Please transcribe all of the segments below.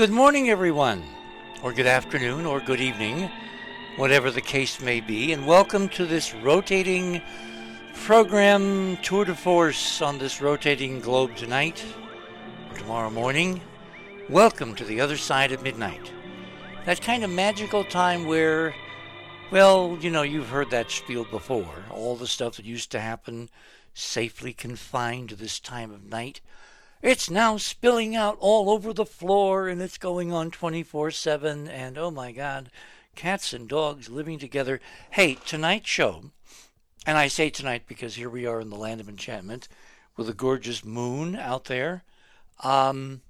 Good morning, everyone, or good afternoon, or good evening, whatever the case may be, and welcome to this rotating program tour de force on this rotating globe tonight or tomorrow morning. Welcome to the other side of midnight. That kind of magical time where, well, you know, you've heard that spiel before. All the stuff that used to happen safely confined to this time of night it's now spilling out all over the floor and it's going on 24 7. And oh my God, cats and dogs living together. Hey, tonight's show, and I say tonight because here we are in the land of enchantment with a gorgeous moon out there. Um,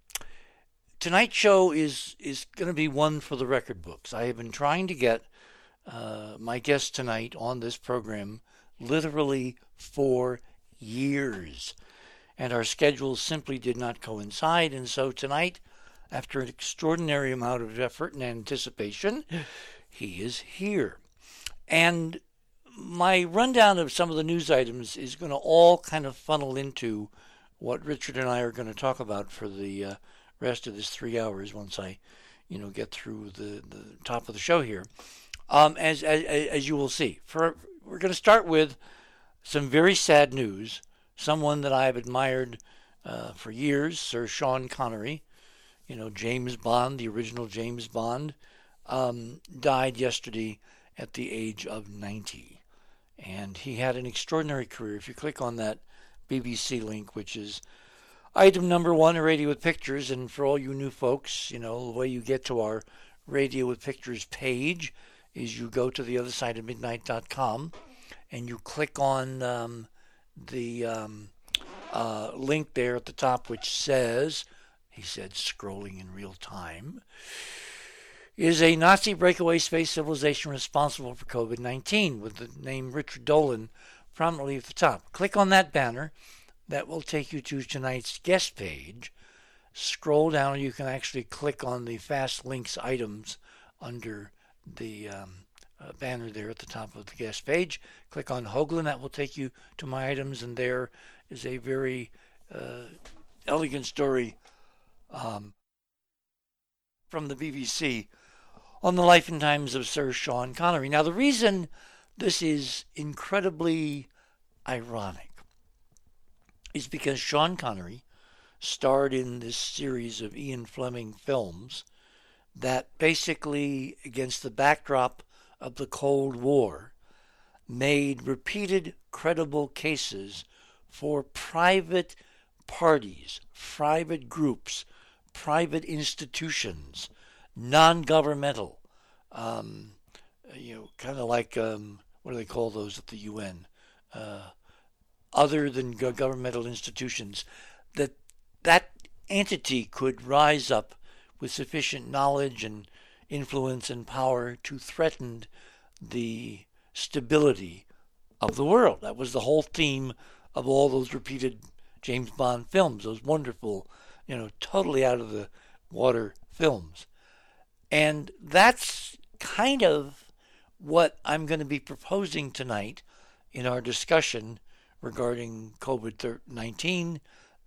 tonight's show is, is going to be one for the record books. I have been trying to get uh, my guest tonight on this program literally for years and our schedules simply did not coincide. And so tonight, after an extraordinary amount of effort and anticipation, he is here. And my rundown of some of the news items is going to all kind of funnel into what Richard and I are going to talk about for the uh, rest of this three hours once I, you know, get through the, the top of the show here. Um, as, as, as you will see, for we're going to start with some very sad news someone that I've admired uh, for years, Sir Sean Connery, you know, James Bond, the original James Bond, um, died yesterday at the age of 90. And he had an extraordinary career. If you click on that BBC link, which is item number one, radio with pictures, and for all you new folks, you know, the way you get to our radio with pictures page is you go to the other side of midnight.com and you click on um, the um, uh, link there at the top, which says, he said, scrolling in real time, is a Nazi breakaway space civilization responsible for COVID 19 with the name Richard Dolan prominently at the top. Click on that banner. That will take you to tonight's guest page. Scroll down, you can actually click on the fast links items under the um, uh, banner there at the top of the guest page. Click on Hoagland, that will take you to my items, and there is a very uh, elegant story um, from the BBC on the life and times of Sir Sean Connery. Now, the reason this is incredibly ironic is because Sean Connery starred in this series of Ian Fleming films that basically, against the backdrop of the Cold War made repeated credible cases for private parties, private groups, private institutions, non governmental, um, you know, kind of like, um, what do they call those at the UN? Uh, other than governmental institutions, that that entity could rise up with sufficient knowledge and influence and power to threaten the stability of the world. That was the whole theme of all those repeated James Bond films, those wonderful, you know, totally out of the water films. And that's kind of what I'm going to be proposing tonight in our discussion regarding COVID 19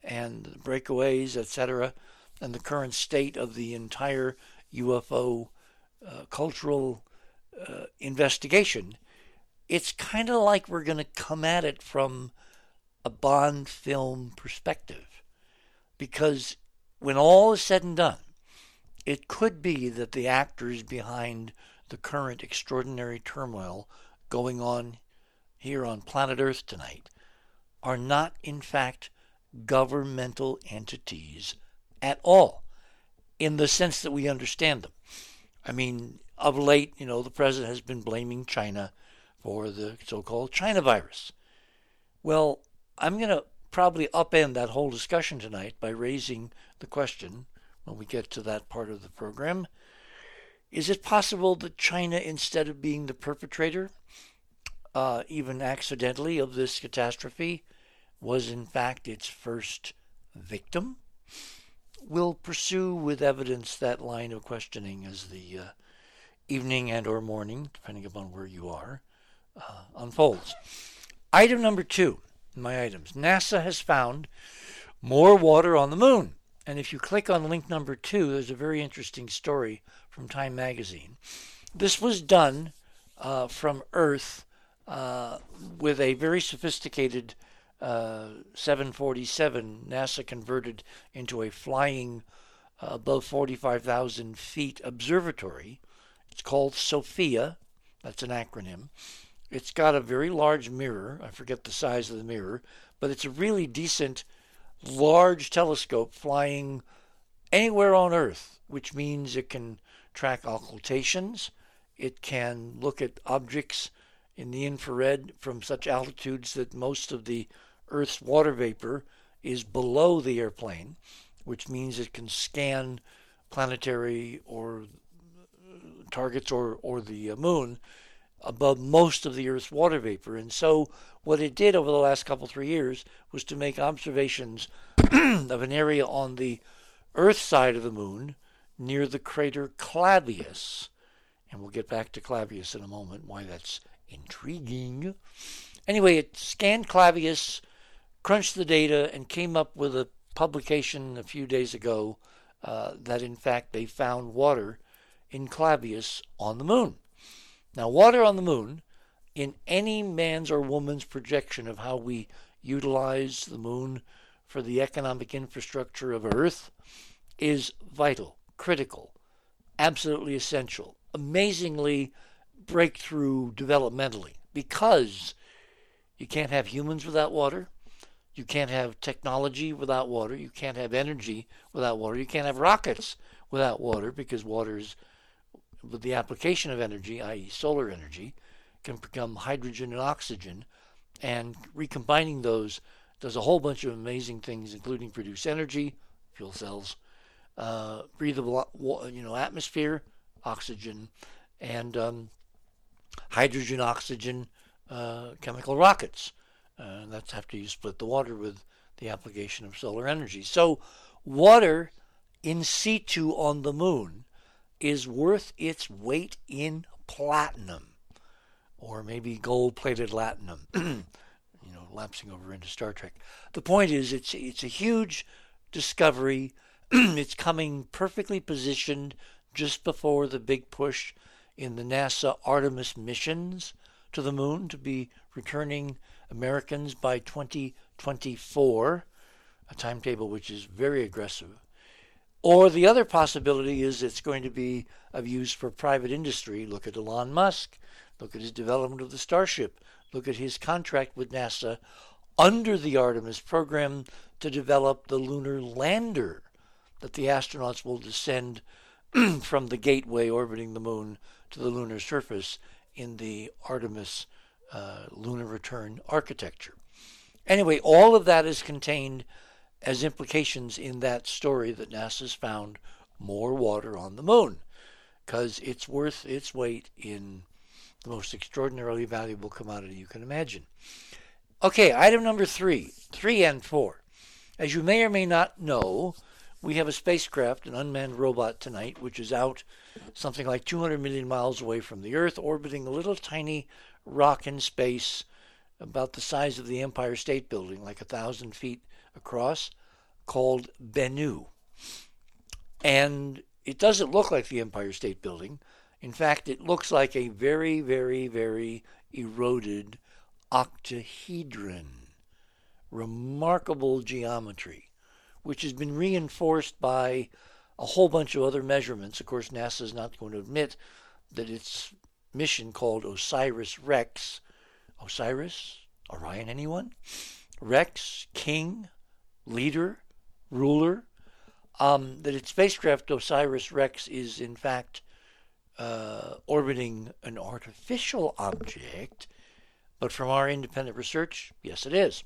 and breakaways, etc., and the current state of the entire UFO uh, cultural uh, investigation, it's kind of like we're going to come at it from a Bond film perspective. Because when all is said and done, it could be that the actors behind the current extraordinary turmoil going on here on planet Earth tonight are not, in fact, governmental entities at all, in the sense that we understand them. I mean, of late, you know, the president has been blaming China for the so called China virus. Well, I'm going to probably upend that whole discussion tonight by raising the question when we get to that part of the program. Is it possible that China, instead of being the perpetrator, uh, even accidentally, of this catastrophe, was in fact its first victim? We'll pursue with evidence that line of questioning as the uh, evening and or morning, depending upon where you are, uh, unfolds. Item number two, my items. NASA has found more water on the moon. And if you click on link number two, there's a very interesting story from Time Magazine. This was done uh, from Earth uh, with a very sophisticated uh, 747 NASA converted into a flying uh, above 45,000 feet observatory. It's called SOFIA. That's an acronym. It's got a very large mirror. I forget the size of the mirror, but it's a really decent, large telescope flying anywhere on Earth, which means it can track occultations. It can look at objects in the infrared from such altitudes that most of the Earth's water vapor is below the airplane, which means it can scan planetary or targets or, or the uh, moon above most of the Earth's water vapor. And so, what it did over the last couple, three years was to make observations of an area on the Earth side of the moon near the crater Clavius. And we'll get back to Clavius in a moment, why that's intriguing. Anyway, it scanned Clavius crunched the data and came up with a publication a few days ago uh, that in fact they found water in Clavius on the moon. Now, water on the moon, in any man's or woman's projection of how we utilize the moon for the economic infrastructure of Earth, is vital, critical, absolutely essential, amazingly breakthrough developmentally, because you can't have humans without water. You can't have technology without water. You can't have energy without water. You can't have rockets without water because water is, with the application of energy, i.e., solar energy, can become hydrogen and oxygen. And recombining those does a whole bunch of amazing things, including produce energy, fuel cells, uh, breathable, you know, atmosphere, oxygen, and um, hydrogen, oxygen, uh, chemical rockets. Uh, that's after you split the water with the application of solar energy. So, water in situ on the moon is worth its weight in platinum, or maybe gold plated latinum. you know, lapsing over into Star Trek. The point is, it's it's a huge discovery. it's coming perfectly positioned just before the big push in the NASA Artemis missions to the moon to be returning Americans by 2024, a timetable which is very aggressive. Or the other possibility is it's going to be of use for private industry. Look at Elon Musk. Look at his development of the Starship. Look at his contract with NASA under the Artemis program to develop the lunar lander that the astronauts will descend from the gateway orbiting the moon to the lunar surface in the Artemis uh, lunar return architecture. Anyway, all of that is contained as implications in that story that NASA's found more water on the moon because it's worth its weight in the most extraordinarily valuable commodity you can imagine. Okay, item number three, three and four. As you may or may not know, we have a spacecraft, an unmanned robot tonight, which is out something like 200 million miles away from the Earth, orbiting a little tiny rock in space about the size of the Empire State Building, like a thousand feet across, called Bennu. And it doesn't look like the Empire State Building. In fact, it looks like a very, very, very eroded octahedron. Remarkable geometry which has been reinforced by a whole bunch of other measurements. Of course, NASA is not going to admit that its mission called OSIRIS REx, Osiris, Orion, anyone? Rex, king, leader, ruler, um, that its spacecraft OSIRIS REx is in fact uh, orbiting an artificial object, but from our independent research, yes, it is.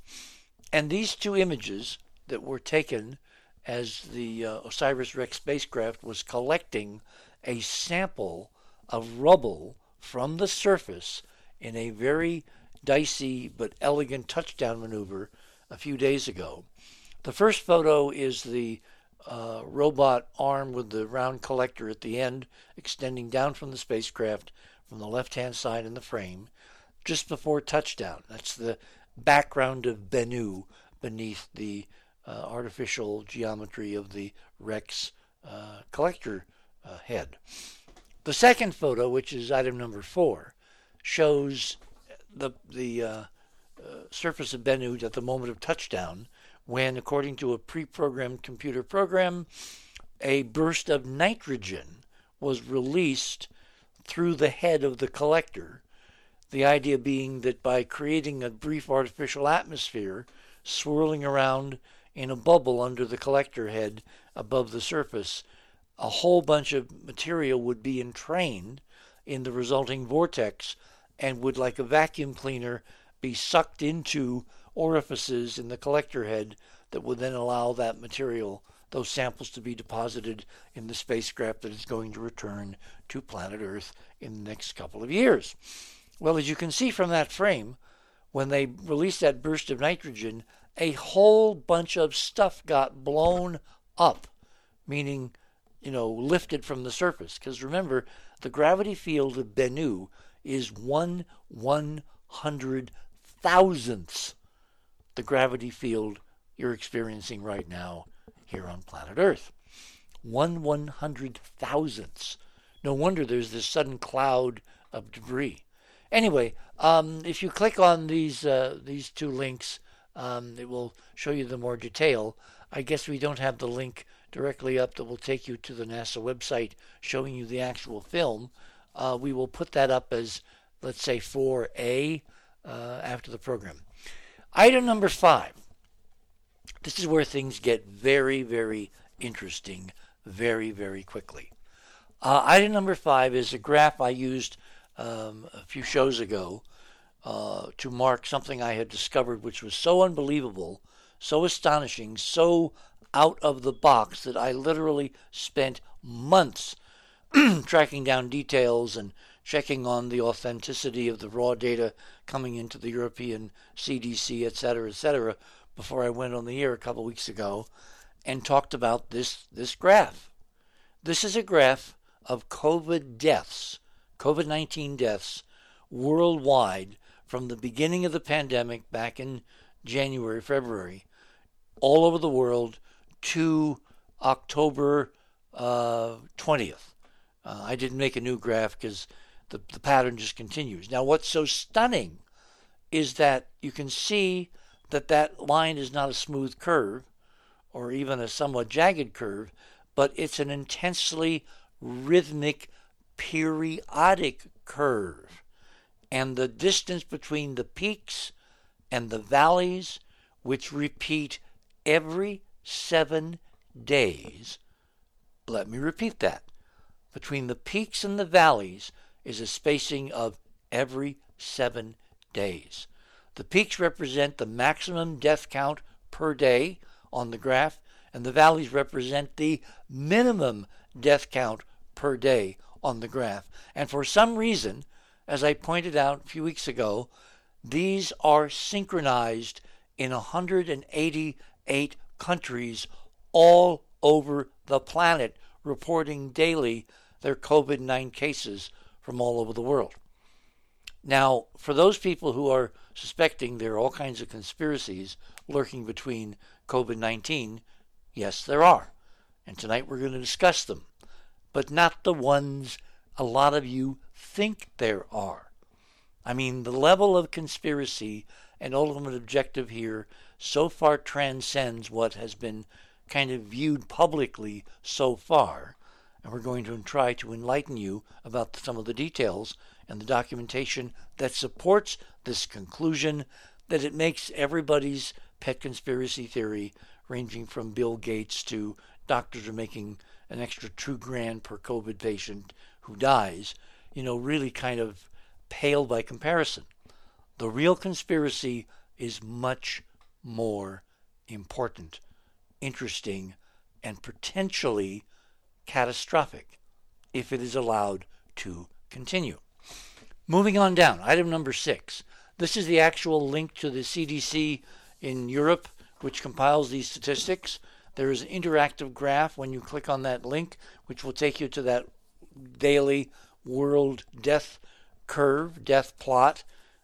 And these two images that were taken as the uh, OSIRIS REx spacecraft was collecting a sample of rubble from the surface in a very dicey but elegant touchdown maneuver a few days ago. The first photo is the uh, robot arm with the round collector at the end extending down from the spacecraft from the left hand side in the frame just before touchdown. That's the background of Bennu beneath the uh, artificial geometry of the Rex uh, collector uh, head. The second photo, which is item number four, shows the the uh, uh, surface of Bennu at the moment of touchdown, when, according to a pre-programmed computer program, a burst of nitrogen was released through the head of the collector. The idea being that by creating a brief artificial atmosphere swirling around in a bubble under the collector head above the surface, a whole bunch of material would be entrained in the resulting vortex and would, like a vacuum cleaner, be sucked into orifices in the collector head that would then allow that material, those samples, to be deposited in the spacecraft that is going to return to planet Earth in the next couple of years. Well, as you can see from that frame, when they released that burst of nitrogen, a whole bunch of stuff got blown up, meaning you know, lifted from the surface. Because remember, the gravity field of Bennu is one one hundred thousandths the gravity field you're experiencing right now here on planet Earth. One one hundred thousandths. No wonder there's this sudden cloud of debris. Anyway, um, if you click on these uh, these two links, um, it will show you the more detail. I guess we don't have the link directly up that will take you to the NASA website showing you the actual film. Uh, we will put that up as, let's say, 4A uh, after the program. Item number five. This is where things get very, very interesting very, very quickly. Uh, item number five is a graph I used um, a few shows ago uh, to mark something I had discovered which was so unbelievable, so astonishing, so out of the box that I literally spent months tracking down details and checking on the authenticity of the raw data coming into the European CDC, et cetera, et cetera, before I went on the air a couple weeks ago and talked about this, this graph. This is a graph of COVID deaths, COVID 19 deaths worldwide from the beginning of the pandemic back in January, February, all over the world to October uh, 20th. Uh, I didn't make a new graph because the, the pattern just continues. Now, what's so stunning is that you can see that that line is not a smooth curve or even a somewhat jagged curve, but it's an intensely rhythmic periodic curve. And the distance between the peaks and the valleys, which repeat every seven days. Let me repeat that. Between the peaks and the valleys is a spacing of every seven days. The peaks represent the maximum death count per day on the graph, and the valleys represent the minimum death count per day on the graph. And for some reason, as I pointed out a few weeks ago, these are synchronized in 188 countries all over the planet reporting daily their COVID 19 cases from all over the world. Now, for those people who are suspecting there are all kinds of conspiracies lurking between COVID 19, yes, there are. And tonight we're going to discuss them, but not the ones a lot of you think there are. I mean, the level of conspiracy and ultimate objective here so far transcends what has been kind of viewed publicly so far. And we're going to try to enlighten you about some of the details and the documentation that supports this conclusion that it makes everybody's pet conspiracy theory, ranging from Bill Gates to doctors are making an extra two grand per COVID patient who dies, you know, really kind of pale by comparison. The real conspiracy is much more important, interesting, and potentially catastrophic if it is allowed to continue. Moving on down, item number six. This is the actual link to the CDC in Europe, which compiles these statistics. There is an interactive graph when you click on that link, which will take you to that daily world death curve, death plot.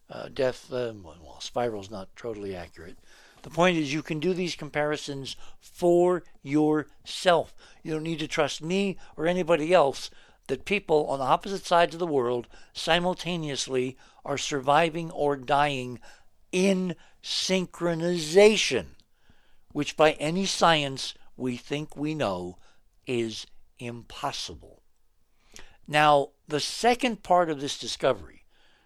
Uh, death, uh, well, spiral is not totally accurate The point is, you can do these comparisons for yourself. You don't need to trust me or anybody else that people on the opposite sides of the world simultaneously are surviving or dying in synchronization, which by any science we think we know is impossible. Now, the second part of this discovery,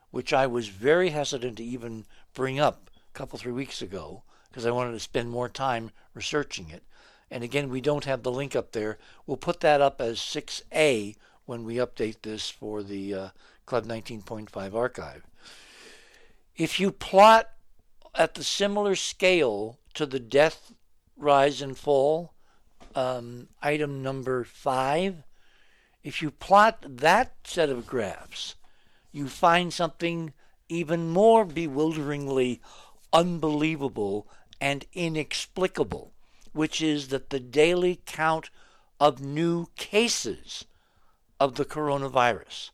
which I was very hesitant to even bring up a couple, three weeks ago, because I wanted to spend more time researching it. And again, we don't have the link up there. We'll put that up as 6A when we update this for the uh, Club 19.5 archive. If you plot at the similar scale to the death, rise, and fall, um, item number five, if you plot that set of graphs, you find something even more bewilderingly unbelievable and inexplicable, which is that the daily count of new cases of the coronavirus.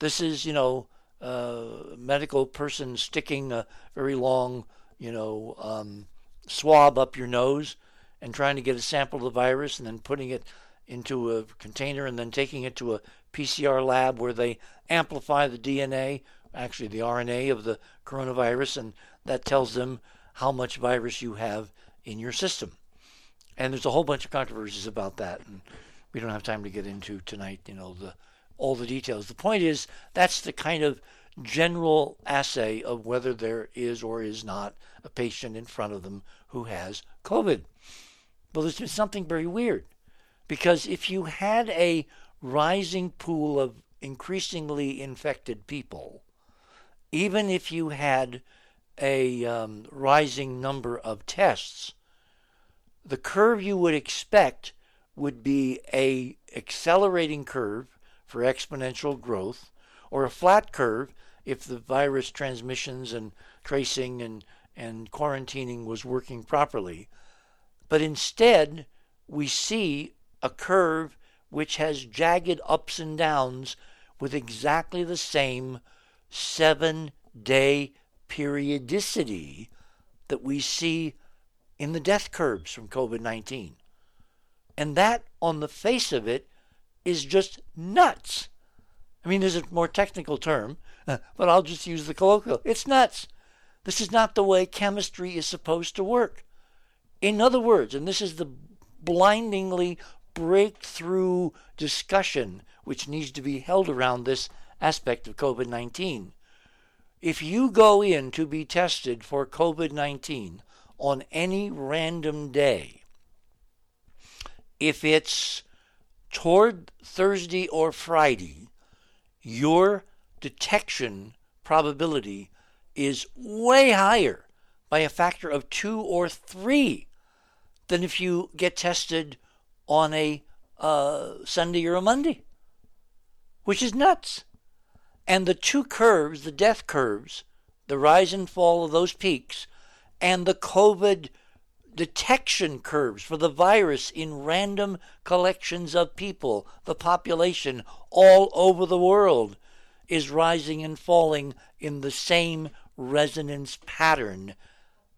This is, you know, a medical person sticking a very long, you know, um, swab up your nose and trying to get a sample of the virus and then putting it into a container and then taking it to a PCR lab where they amplify the DNA, actually the RNA of the coronavirus, and that tells them how much virus you have in your system. And there's a whole bunch of controversies about that, and we don't have time to get into tonight. You know the all the details. The point is that's the kind of general assay of whether there is or is not a patient in front of them who has COVID. Well, there's been something very weird because if you had a rising pool of increasingly infected people, even if you had a um, rising number of tests, the curve you would expect would be a accelerating curve for exponential growth or a flat curve if the virus transmissions and tracing and, and quarantining was working properly. But instead, we see a curve which has jagged ups and downs with exactly the same seven day periodicity that we see in the death curves from COVID 19. And that, on the face of it, is just nuts. I mean, there's a more technical term, but I'll just use the colloquial. It's nuts. This is not the way chemistry is supposed to work. In other words, and this is the blindingly breakthrough discussion which needs to be held around this aspect of COVID 19. If you go in to be tested for COVID 19 on any random day, if it's toward Thursday or Friday, your detection probability is way higher by a factor of two or three than if you get tested on a uh, Sunday or a Monday, which is nuts. And the two curves, the death curves, the rise and fall of those peaks, and the COVID detection curves for the virus in random collections of people, the population all over the world, is rising and falling in the same resonance pattern.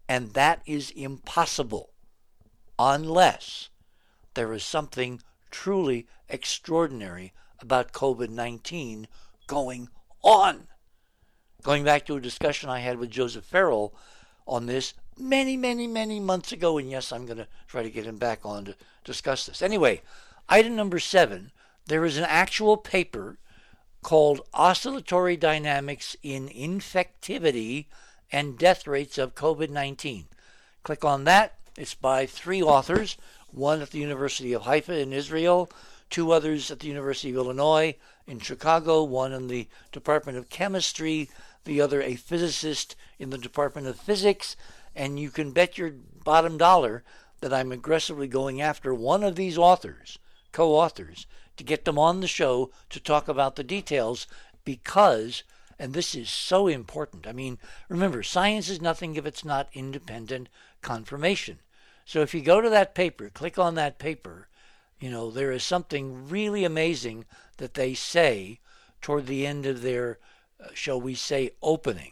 And that is impossible unless there is something truly extraordinary about COVID 19 going on. Going back to a discussion I had with Joseph Farrell on this many, many, many months ago, and yes, I'm going to try to get him back on to discuss this. Anyway, item number seven there is an actual paper called Oscillatory Dynamics in Infectivity and Death Rates of COVID 19. Click on that. It's by three authors one at the University of Haifa in Israel, two others at the University of Illinois in Chicago, one in the Department of Chemistry, the other a physicist in the Department of Physics, and you can bet your bottom dollar that I'm aggressively going after one of these authors, co authors, to get them on the show to talk about the details because, and this is so important. I mean, remember, science is nothing if it's not independent confirmation. So if you go to that paper, click on that paper, you know, there is something really amazing that they say toward the end of their, uh, shall we say, opening.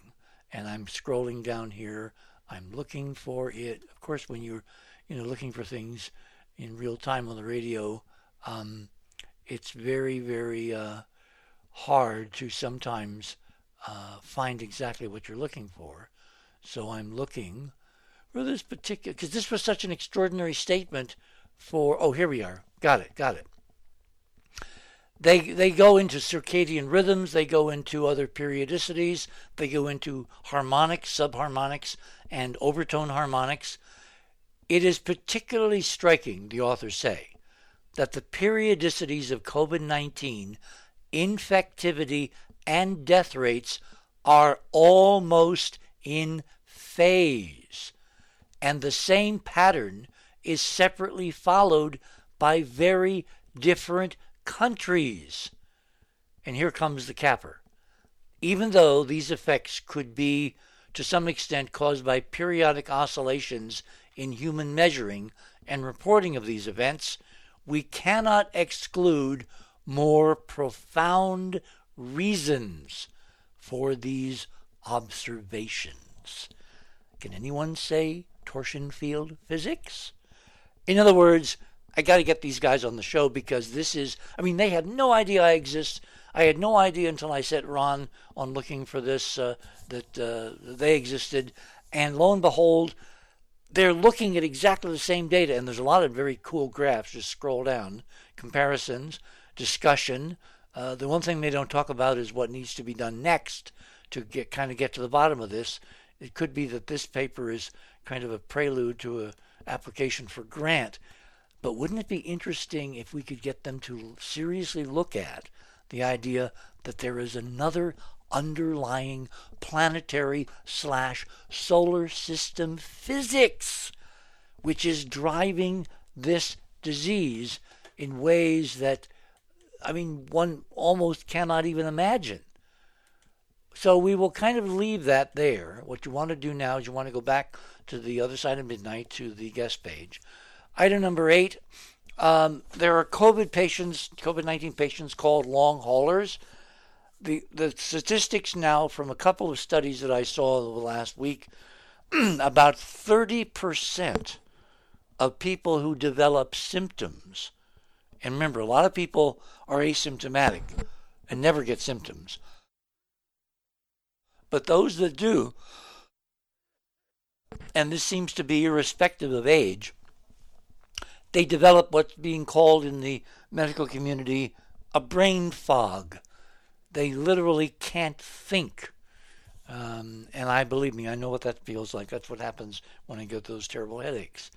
And I'm scrolling down here. I'm looking for it. Of course, when you're, you know, looking for things in real time on the radio, um, it's very, very uh, hard to sometimes uh, find exactly what you're looking for. So I'm looking for this particular, because this was such an extraordinary statement for, oh, here we are. Got it, got it. They, they go into circadian rhythms, they go into other periodicities, they go into harmonics, subharmonics, and overtone harmonics. It is particularly striking, the authors say, that the periodicities of COVID 19, infectivity, and death rates are almost in phase. And the same pattern is separately followed by very different countries. And here comes the capper. Even though these effects could be to some extent caused by periodic oscillations in human measuring and reporting of these events, we cannot exclude more profound reasons for these observations. Can anyone say torsion field physics? In other words, I got to get these guys on the show because this is, I mean, they had no idea I exist. I had no idea until I set Ron on looking for this uh, that uh, they existed. And lo and behold, they're looking at exactly the same data. And there's a lot of very cool graphs. Just scroll down comparisons, discussion. Uh, the one thing they don't talk about is what needs to be done next to get kind of get to the bottom of this. It could be that this paper is kind of a prelude to a application for grant but wouldn't it be interesting if we could get them to seriously look at the idea that there is another underlying planetary slash solar system physics which is driving this disease in ways that, I mean, one almost cannot even imagine. So we will kind of leave that there. What you want to do now is you want to go back to the other side of midnight to the guest page Item number eight um, there are COVID patients, COVID 19 patients called long haulers. The, the statistics now from a couple of studies that I saw last week about 30% of people who develop symptoms, and remember, a lot of people are asymptomatic and never get symptoms. But those that do, and this seems to be irrespective of age, they develop what's being called in the medical community a brain fog. They literally can't think. Um, and I believe me, I know what that feels like. That's what happens when I get those terrible headaches.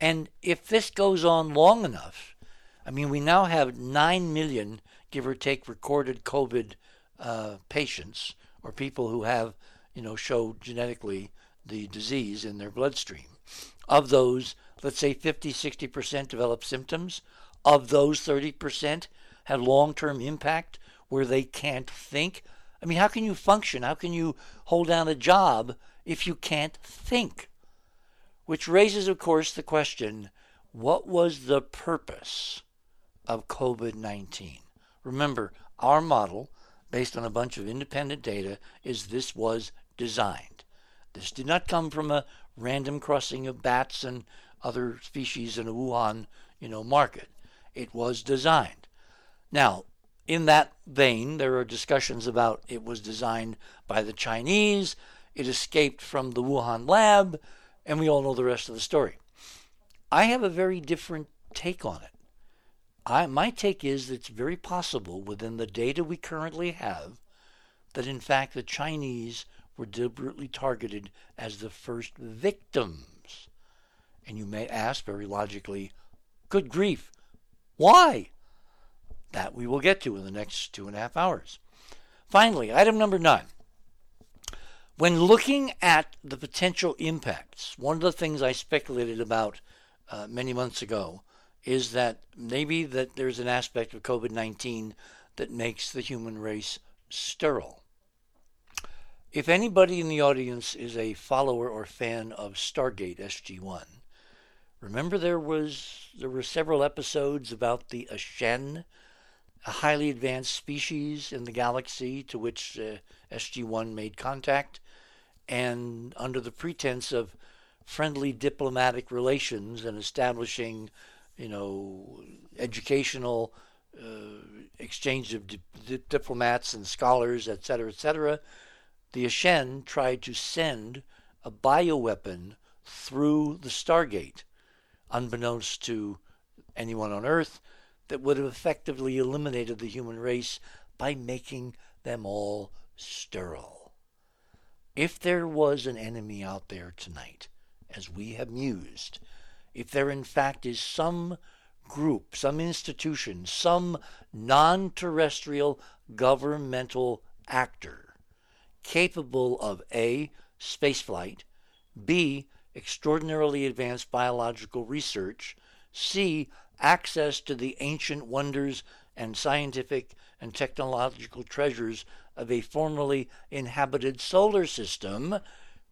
And if this goes on long enough, I mean, we now have 9 million, give or take, recorded COVID uh, patients or people who have, you know, show genetically the disease in their bloodstream. Of those, let's say 50, 60% develop symptoms. Of those, 30% have long term impact where they can't think. I mean, how can you function? How can you hold down a job if you can't think? Which raises, of course, the question what was the purpose of COVID 19? Remember, our model, based on a bunch of independent data, is this was designed. This did not come from a random crossing of bats and other species in a Wuhan, you know, market. It was designed. Now, in that vein, there are discussions about it was designed by the Chinese, it escaped from the Wuhan lab, and we all know the rest of the story. I have a very different take on it. I, my take is that it's very possible within the data we currently have that in fact the Chinese were deliberately targeted as the first victim and you may ask very logically, good grief, why? That we will get to in the next two and a half hours. Finally, item number nine. When looking at the potential impacts, one of the things I speculated about uh, many months ago is that maybe that there's an aspect of COVID-19 that makes the human race sterile. If anybody in the audience is a follower or fan of Stargate SG1, Remember there was there were several episodes about the Aschen, a highly advanced species in the galaxy to which uh, SG-1 made contact, and under the pretense of friendly diplomatic relations and establishing, you know, educational uh, exchange of di- di- diplomats and scholars, et cetera, et cetera, the Aschen tried to send a bioweapon through the Stargate, unbeknownst to anyone on Earth, that would have effectively eliminated the human race by making them all sterile. If there was an enemy out there tonight, as we have mused, if there in fact is some group, some institution, some non terrestrial governmental actor capable of A. Spaceflight, B. Extraordinarily advanced biological research, C. Access to the ancient wonders and scientific and technological treasures of a formerly inhabited solar system,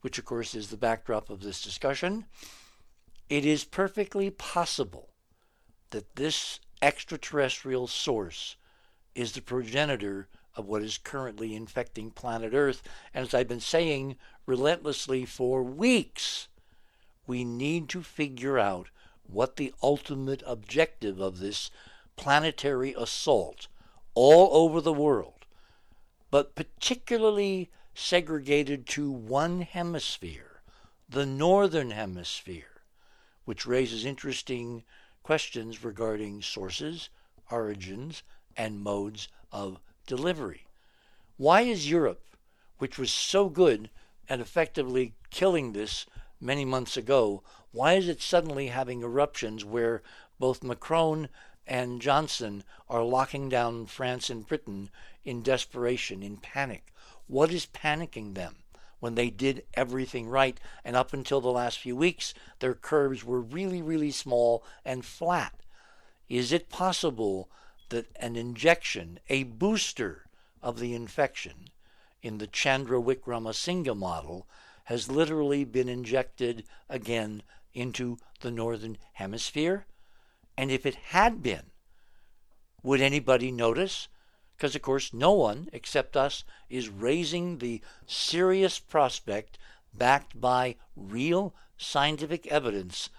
which of course is the backdrop of this discussion, it is perfectly possible that this extraterrestrial source is the progenitor of what is currently infecting planet Earth. And as I've been saying relentlessly for weeks, we need to figure out what the ultimate objective of this planetary assault all over the world, but particularly segregated to one hemisphere, the northern hemisphere, which raises interesting questions regarding sources, origins, and modes of delivery. Why is Europe, which was so good at effectively killing this many months ago, why is it suddenly having eruptions where both Macron and Johnson are locking down France and Britain in desperation, in panic? What is panicking them? when they did everything right. And up until the last few weeks, their curves were really, really small and flat. Is it possible that an injection, a booster of the infection in the Chandra Wickramasinghe model, has literally been injected again into the northern hemisphere? And if it had been, would anybody notice? because, of course, no one except us is raising the serious prospect, backed by real scientific evidence,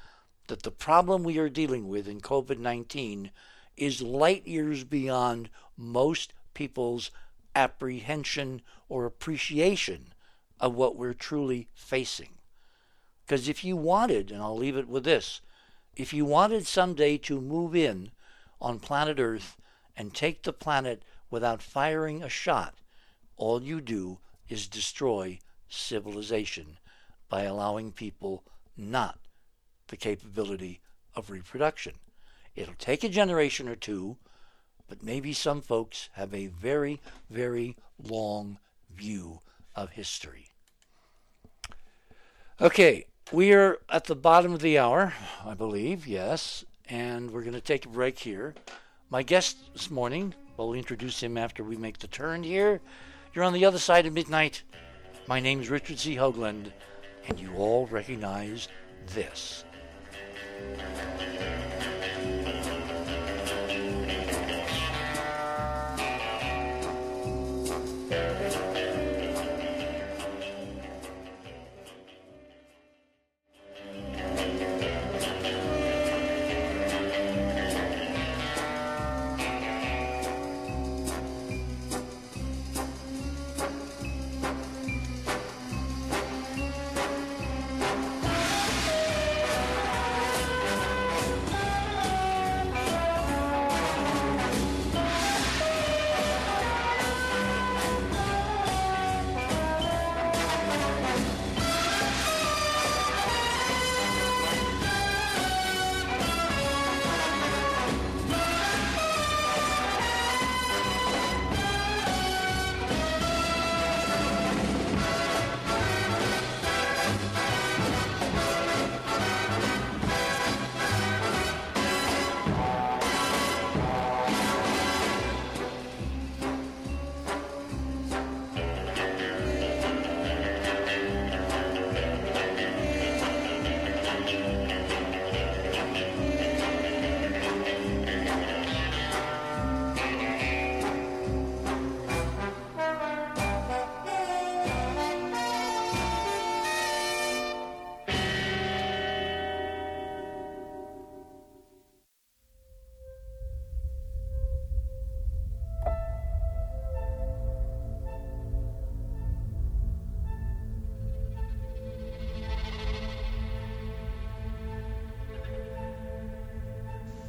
that the problem we are dealing with in COVID 19 is light years beyond most people's apprehension or appreciation of what we're truly facing. Because if you wanted, and I'll leave it with this, if you wanted someday to move in on planet Earth and take the planet without firing a shot, all you do is destroy civilization by allowing people not the capability of reproduction. It'll take a generation or two, but maybe some folks have a very, very long view of history. Okay, we are at the bottom of the hour, I believe, yes, and we're going to take a break here. My guest this morning, We'll introduce him after we make the turn here. You're on the other side of midnight. My name is Richard C. Hoagland, and you all recognize this.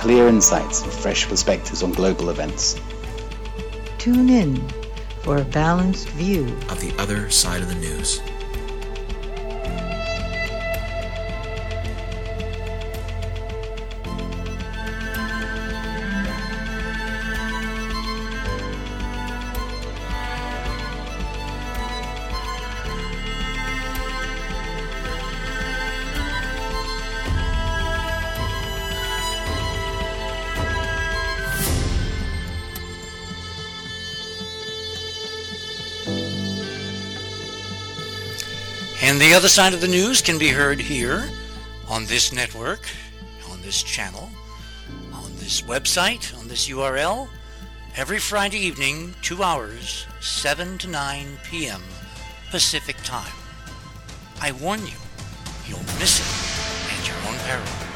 With clear insights and fresh perspectives on global events. Tune in for a balanced view of the other side of the news. Other side of the news can be heard here on this network, on this channel, on this website, on this URL, every Friday evening, 2 hours, 7 to 9 p.m. Pacific Time. I warn you, you'll miss it at your own peril.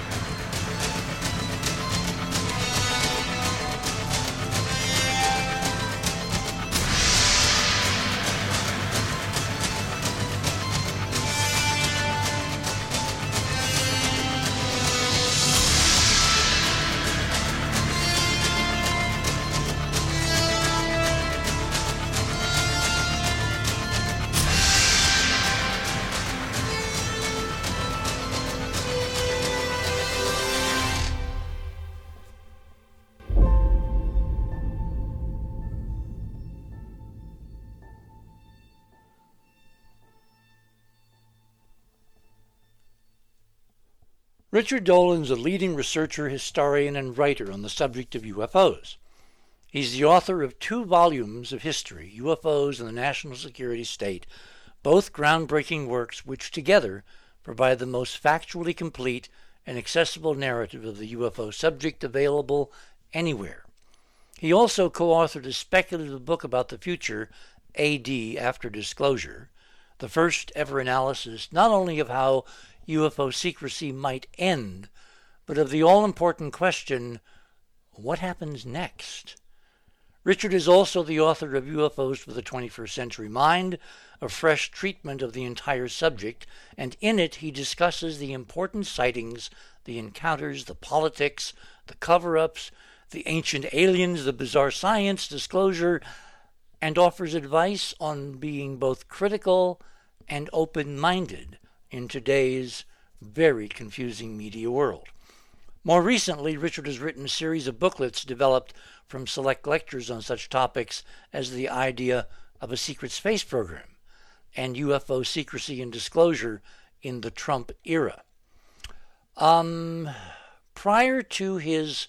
Richard Dolan's a leading researcher, historian, and writer on the subject of UFOs. He's the author of two volumes of history, UFOs and the National Security State, both groundbreaking works which together provide the most factually complete and accessible narrative of the UFO subject available anywhere. He also co authored a speculative book about the future, AD After Disclosure, the first ever analysis not only of how UFO secrecy might end, but of the all important question what happens next? Richard is also the author of UFOs for the 21st Century Mind, a fresh treatment of the entire subject, and in it he discusses the important sightings, the encounters, the politics, the cover ups, the ancient aliens, the bizarre science, disclosure, and offers advice on being both critical and open minded in today's very confusing media world. More recently, Richard has written a series of booklets developed from select lectures on such topics as the idea of a secret space program and UFO secrecy and disclosure in the Trump era. Um, prior to his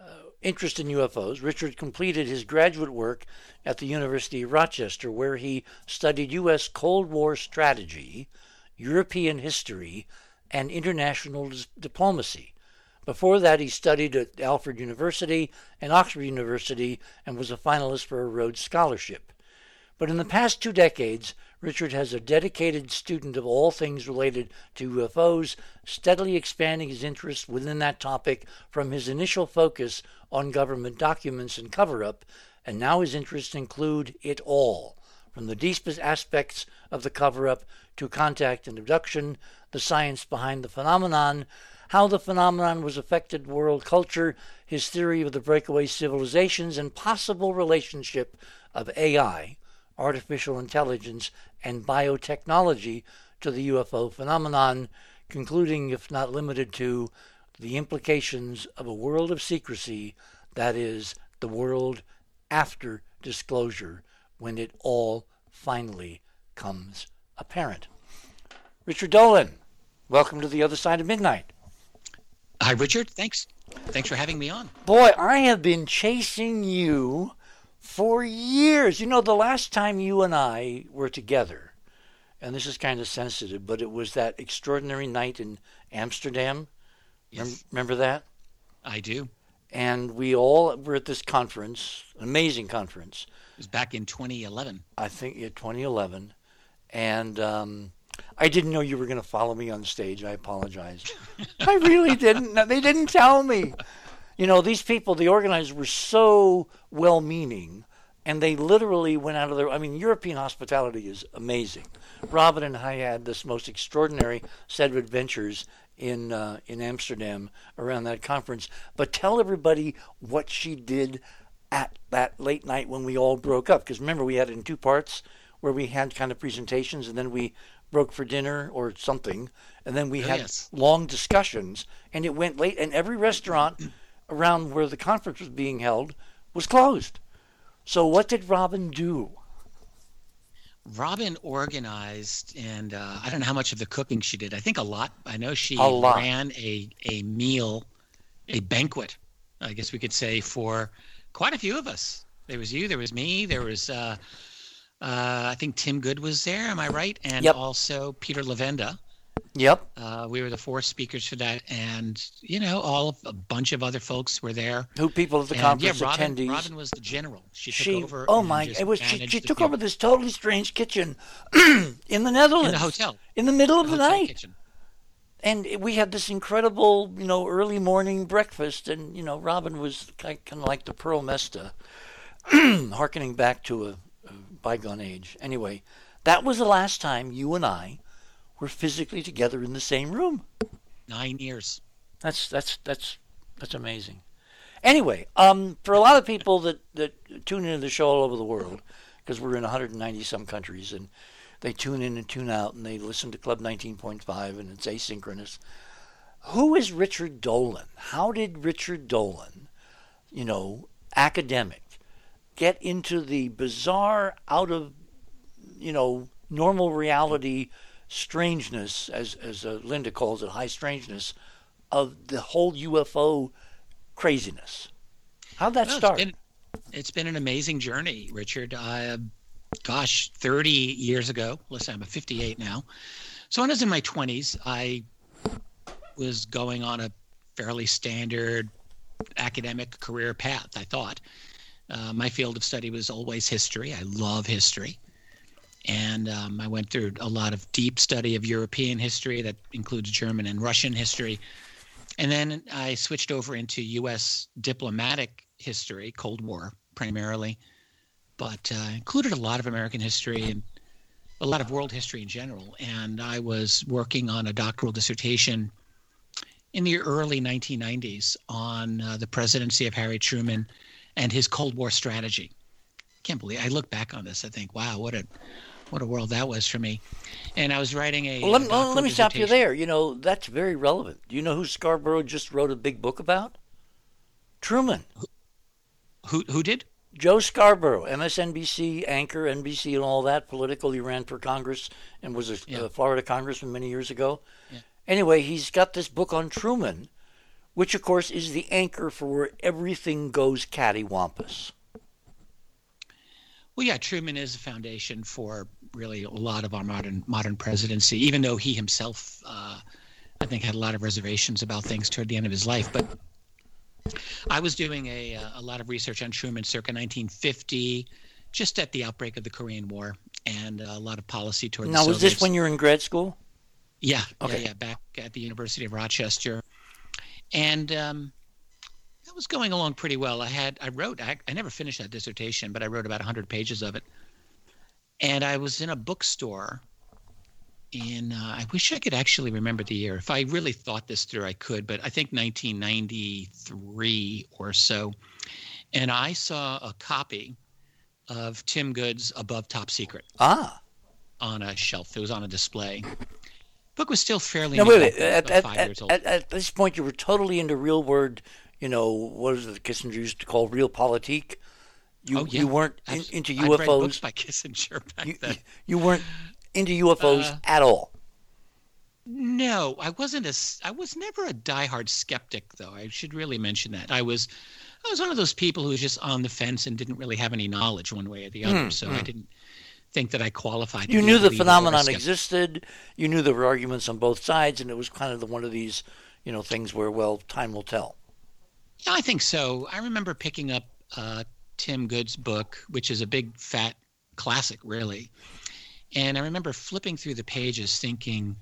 uh, interest in UFOs, Richard completed his graduate work at the University of Rochester, where he studied U.S. Cold War strategy European history, and international diplomacy. Before that, he studied at Alfred University and Oxford University and was a finalist for a Rhodes Scholarship. But in the past two decades, Richard has a dedicated student of all things related to UFOs, steadily expanding his interest within that topic from his initial focus on government documents and cover up, and now his interests include it all, from the deepest aspects of the cover up to contact and abduction, the science behind the phenomenon, how the phenomenon was affected world culture, his theory of the breakaway civilizations, and possible relationship of AI, artificial intelligence, and biotechnology to the UFO phenomenon, concluding, if not limited to, the implications of a world of secrecy, that is, the world after disclosure when it all finally comes apparent. Richard Dolan, welcome to the other side of midnight. Hi, Richard. Thanks. Thanks for having me on. Boy, I have been chasing you for years. You know, the last time you and I were together, and this is kind of sensitive, but it was that extraordinary night in Amsterdam. Yes. Remember that? I do. And we all were at this conference, an amazing conference. It was back in 2011. I think yeah, 2011, and um, I didn't know you were going to follow me on stage. I apologize. I really didn't. They didn't tell me. You know, these people, the organizers, were so well-meaning, and they literally went out of their. I mean, European hospitality is amazing. Robin and I had this most extraordinary set of adventures in uh, in Amsterdam around that conference. But tell everybody what she did at that late night when we all broke up. Because remember, we had it in two parts where we had kind of presentations and then we broke for dinner or something. And then we Oh, had yes. long discussions. And it went late. And every restaurant around where the conference was being held was closed. So what did Robin do? Robin organized, and uh, I don't know how much of the cooking she did. I think a lot. I know she A ran a, a meal, a banquet, I guess we could say, for quite a few of us. There was you, there was me, there was, uh, uh, I think Tim Good was there, am I right? And Yep. also Peter Levenda. Yep. Uh, we were the four speakers for that, and you know, all of, a bunch of other folks were there. Who people at the and conference yeah, Robin, attendees? Robin was the general. She took she over. oh my it was she, she took over this totally strange kitchen in the Netherlands in the hotel. in the middle of the hotel night kitchen. and we had this incredible you know early morning breakfast and you know Robin was kind of like the Pearl Mesta harkening back to a bygone age anyway that was the last time you and I were physically together in the same room Nine years. that's that's that's that's amazing. Anyway, um, for a lot of people that that tune into the show all over the world, because we're in 190 some countries, and they tune in and tune out, and they listen to Club 19.5, and it's asynchronous. Who is Richard Dolan? How did Richard Dolan, you know, academic, get into the bizarre, out of, you know, normal reality strangeness, as as uh, Linda calls it, high strangeness, of the whole UFO craziness? How'd that Well, start? It's been, it's been an amazing journey, Richard. I, gosh, 30 years ago, listen, I'm 58 now. So when I was in my 20s, I was going on a fairly standard academic career path, I thought. Uh, my field of study was always history. I love history. And um, I went through a lot of deep study of European history that includes German and Russian history. And then I switched over into U.S. diplomatic history, Cold War primarily, but uh, included a lot of American history and a lot of world history in general. And I was working on a doctoral dissertation in the early 1990s on uh, the presidency of Harry Truman and his Cold War strategy. Can't believe I look back on this. I think, wow, what a what a world that was for me. And I was writing a. Well, let, a me- let me stop you there. You know, that's very relevant. Do you know who Scarborough just wrote a big book about? Truman. Who who did? Joe Scarborough, MSNBC anchor, NBC, and all that. Political, he ran for Congress and was a Yeah. uh, Florida congressman many years ago. Yeah. Anyway, he's got this book on Truman, which, of course, is the anchor for where everything goes cattywampus. Well, yeah, Truman is a foundation for really a lot of our modern modern presidency. Even though he himself, uh, I think, had a lot of reservations about things toward the end of his life. But I was doing a uh, a lot of research on Truman circa 1950, just at the outbreak of the Korean War, and a lot of policy toward Now, was this when you were in grad school? Yeah, Okay. yeah, yeah, back at the University of Rochester, and um, that was going along pretty well. I had I wrote I, I never finished that dissertation, but I wrote about hundred pages of it, and I was in a bookstore. In uh, I wish I could actually remember the year. If I really thought this through, I could, but I think 1993 or so, and I saw a copy of Tim Good's Above Top Secret Ah. on a shelf. It was on a display. Book was still fairly Now, new, wait. At, at, five at, years old. at, this point, you were totally into real word, you know, what is it Kissinger used to call realpolitik? You oh, yeah. you weren't in, into I'd read books UFOs. by Kissinger back You, then. you weren't into UFOs Uh, at all. No, I wasn't a. I was never a diehard skeptic, though. I should really mention that. I was, I was one of those people who was just on the fence and didn't really have any knowledge one way or the other. Hmm, so hmm. I didn't think that I qualified. You knew the believer or a phenomenon existed. You knew there were arguments on both sides, and it was kind of the, one of these, you know, things where well, time will tell. Yeah, I think so. I remember picking up uh, Tim Good's book, which is a big fat classic, really. And I remember flipping through the pages, thinking,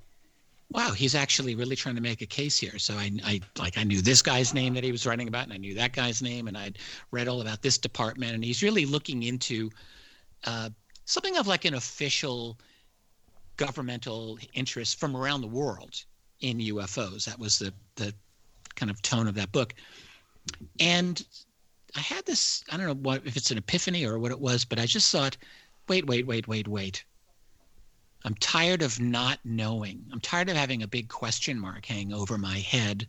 "Wow, he's actually really trying to make a case here." So I, I like I knew this guy's name that he was writing about, and I knew that guy's name, and I'd read all about this department, and he's really looking into uh, something of like an official governmental interest from around the world in UFOs. That was the the kind of tone of that book. And I had this, I don't know what if it's an epiphany or what it was, but I just thought, wait, wait, wait, wait, wait. I'm tired of not knowing. I'm tired of having a big question mark hang over my head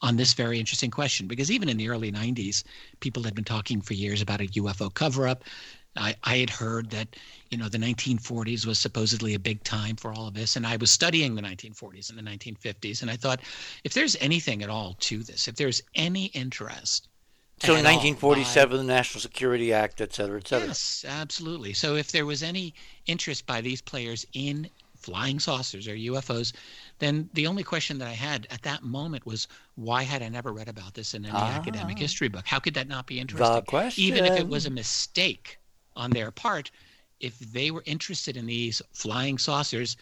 on this very interesting question because even in the early 90s, people had been talking for years about a UFO cover up. I, I had heard that, you know, the 1940s was supposedly a big time for all of this. And I was studying the 1940s and the 1950s. And I thought, if there's anything at all to this, if there's any interest. So in at all 1947, the National Security Act, et cetera, et cetera. Yes, absolutely. So if there was any interest by these players in flying saucers or UFOs, then the only question that I had at that moment was why had I never read about this in any Ah. academic history book? How could that not be interesting? the question. Even if it was a mistake on their part, if they were interested in these flying saucers,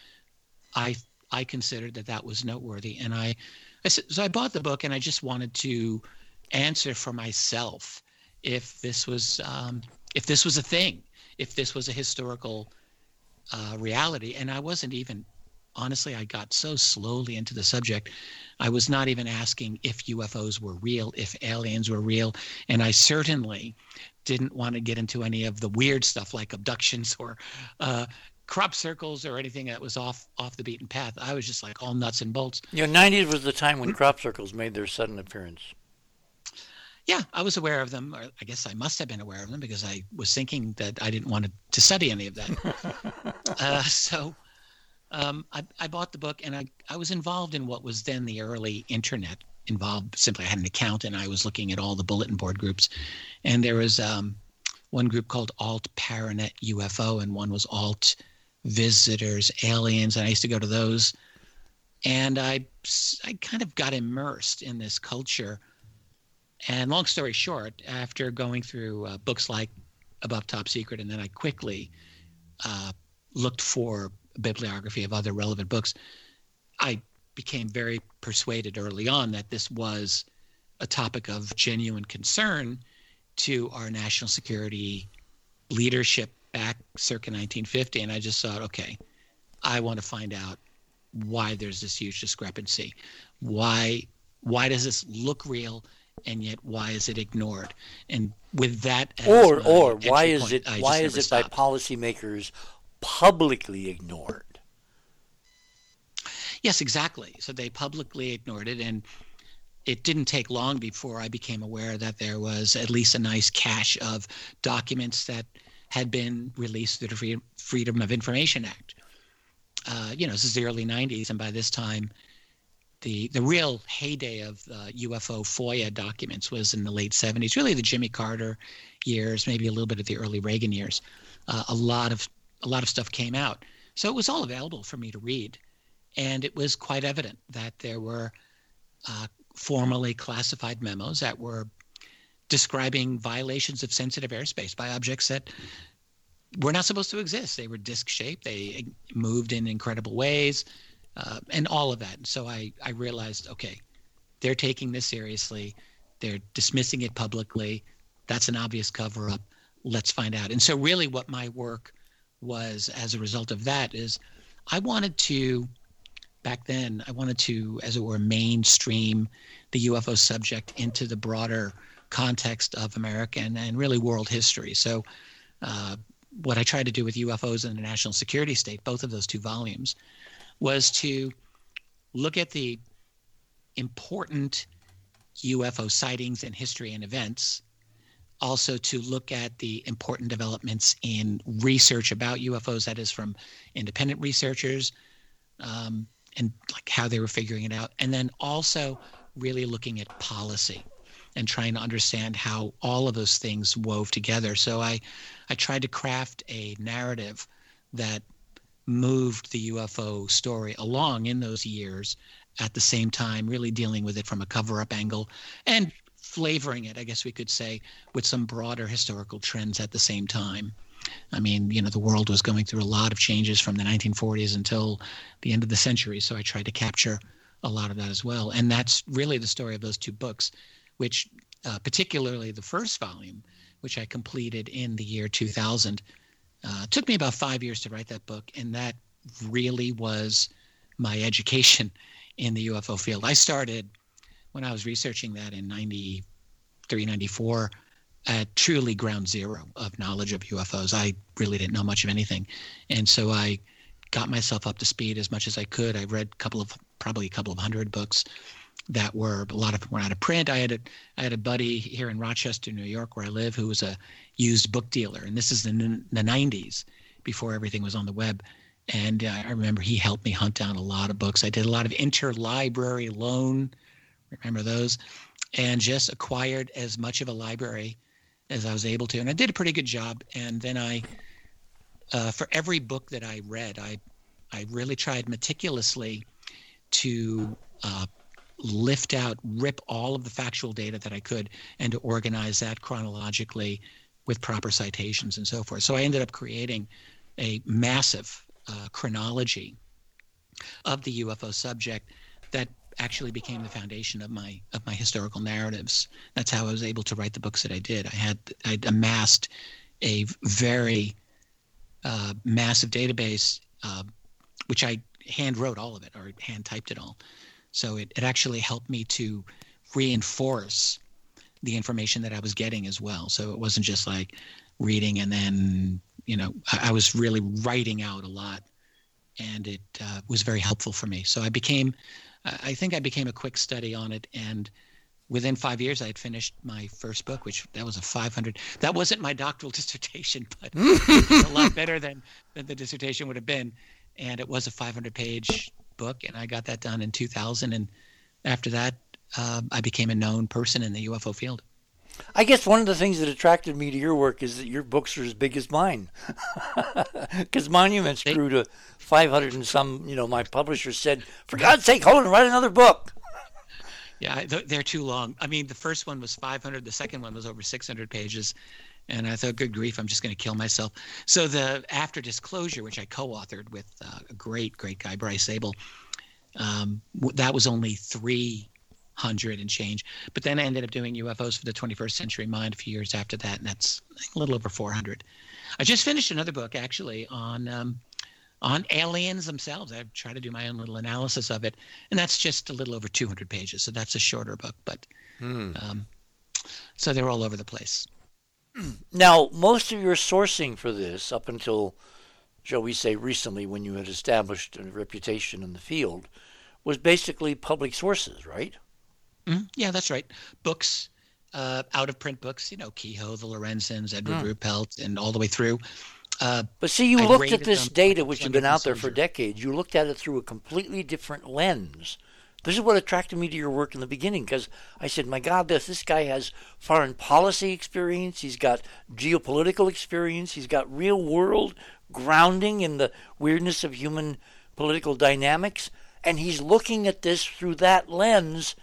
I I considered that that was noteworthy, and I, I so I bought the book, and I just wanted to answer for myself if this was um, if this was a thing, if this was a historical uh, reality, and I wasn't even honestly. I got so slowly into the subject, I was not even asking if UFOs were real, if aliens were real, and I certainly didn't want to get into any of the weird stuff like abductions or uh, crop circles or anything that was off off the beaten path. I was just like all nuts and bolts. You know, 90s was the time when crop circles made their sudden appearance. Yeah, I was aware of them, or I guess I must have been aware of them because I was thinking that I didn't want to, to study any of that. uh, so um, I, I bought the book and I, I was involved in what was then the early internet. Involved simply, I had an account and I was looking at all the bulletin board groups. And there was um, one group called Alt Paranet UFO, and one was Alt Visitors Aliens. And I used to go to those. And I, I kind of got immersed in this culture. And long story short, after going through uh, books like Above Top Secret, and then I quickly uh, looked for bibliography of other relevant books, I became very persuaded early on that this was a topic of genuine concern to our national security leadership back circa 1950. And I just thought, okay, I want to find out why there's this huge discrepancy. Why why does this look real and yet why is it ignored? And with that, as Or, or why is point, it I why is it by policymakers publicly ignored? Yes, exactly. So they publicly ignored it, and it didn't take long before I became aware that there was at least a nice cache of documents that had been released through the Freedom of Information Act. Uh, you know, this is the early '90s, and by this time, the the real heyday of uh, UFO FOIA documents was in the late '70s. Really, the Jimmy Carter years, maybe a little bit of the early Reagan years. Uh, a lot of a lot of stuff came out, so it was all available for me to read and it was quite evident that there were uh, formally classified memos that were describing violations of sensitive airspace by objects that were not supposed to exist. They were disc shaped, they moved in incredible ways, uh, and all of that. And so I, I realized okay, they're taking this seriously, they're dismissing it publicly. That's an obvious cover up. Let's find out. And so, really, what my work was as a result of that is I wanted to back then i wanted to as it were mainstream the ufo subject into the broader context of american and really world history. So uh, what i tried to do with ufos and the national security state both of those two volumes was to look at the important ufo sightings and history and events also to look at the important developments in research about UFOs, that is from independent researchers, um, and like how they were figuring it out, and then also really looking at policy and trying to understand how all of those things wove together. So I, I tried to craft a narrative that moved the UFO story along in those years at the same time, really dealing with it from a cover up angle and flavoring it, I guess we could say, with some broader historical trends at the same time. I mean, you know, the world was going through a lot of changes from the 1940s until the end of the century. So I tried to capture a lot of that as well. And that's really the story of those two books, which, uh, particularly the first volume, which I completed in the year 2000, uh, took me about five years to write that book. And that really was my education in the UFO field. I started when I was researching that in 93, 94 at truly ground zero of knowledge of UFOs. I really didn't know much of anything. And so I got myself up to speed as much as I could. I read a couple of, probably a couple of hundred books that were, a lot of them were out of print. I had a, I had a buddy here in Rochester, New York, where I live, who was a used book dealer. And this is in the 90s before everything was on the web. And uh, I remember he helped me hunt down a lot of books. I did a lot of interlibrary loan remember those, and just acquired as much of a library as I was able to. And I did a pretty good job. And then I, uh, for every book that I read, I, I really tried meticulously to uh, lift out, rip all of the factual data that I could, and to organize that chronologically with proper citations and so forth. So I ended up creating a massive uh, chronology of the UFO subject that actually became the foundation of my of my historical narratives. That's how I was able to write the books that I did. I had I amassed a very uh, massive database, uh, which I hand wrote all of it or hand typed it all. So it, it actually helped me to reinforce the information that I was getting as well. So it wasn't just like reading and then you know I, I was really writing out a lot, and it uh, was very helpful for me. So I became I think I became a quick study on it, and within five years, I had finished my first book, which that was a 500. That wasn't my doctoral dissertation, but a lot better than than the dissertation would have been, and it was a 500 page book, and I got that done in 2000. And after that, uh, I became a known person in the UFO field. I guess one of the things that attracted me to your work is that your books are as big as mine. Because Monuments grew to 500 and some, you know, my publisher said, for God's sake, hold on, write another book. Yeah, they're too long. I mean, the first one was 500, the second one was over 600 pages. And I thought, good grief, I'm just going to kill myself. So the After Disclosure, which I co-authored with uh, a great, great guy, Bryce Zabel, um, that was only three hundred and change. But then I ended up doing UFOs for the 21st Century Mind a few years after that, and that's a little over 400. I just finished another book actually on um, on aliens themselves. I've tried to do my own little analysis of it, and that's just a little over 200 pages. So that's a shorter book, but hmm. um, so they're all over the place. Now, most of your sourcing for this, up until, shall we say, recently, when you had established a reputation in the field, was basically public sources, right? Mm-hmm. Yeah, that's right. Books, uh, out of print books, you know, Keyhoe, the Lorenzens, Edward mm. Ruppelt, and all the way through. Uh, but see, you I looked at this data, which had been out there for decades. You looked at it through a completely different lens. This is what attracted me to your work in the beginning because I said, my God, this, this guy has foreign policy experience. He's got geopolitical experience. He's got real world grounding in the weirdness of human political dynamics. And he's looking at this through that lens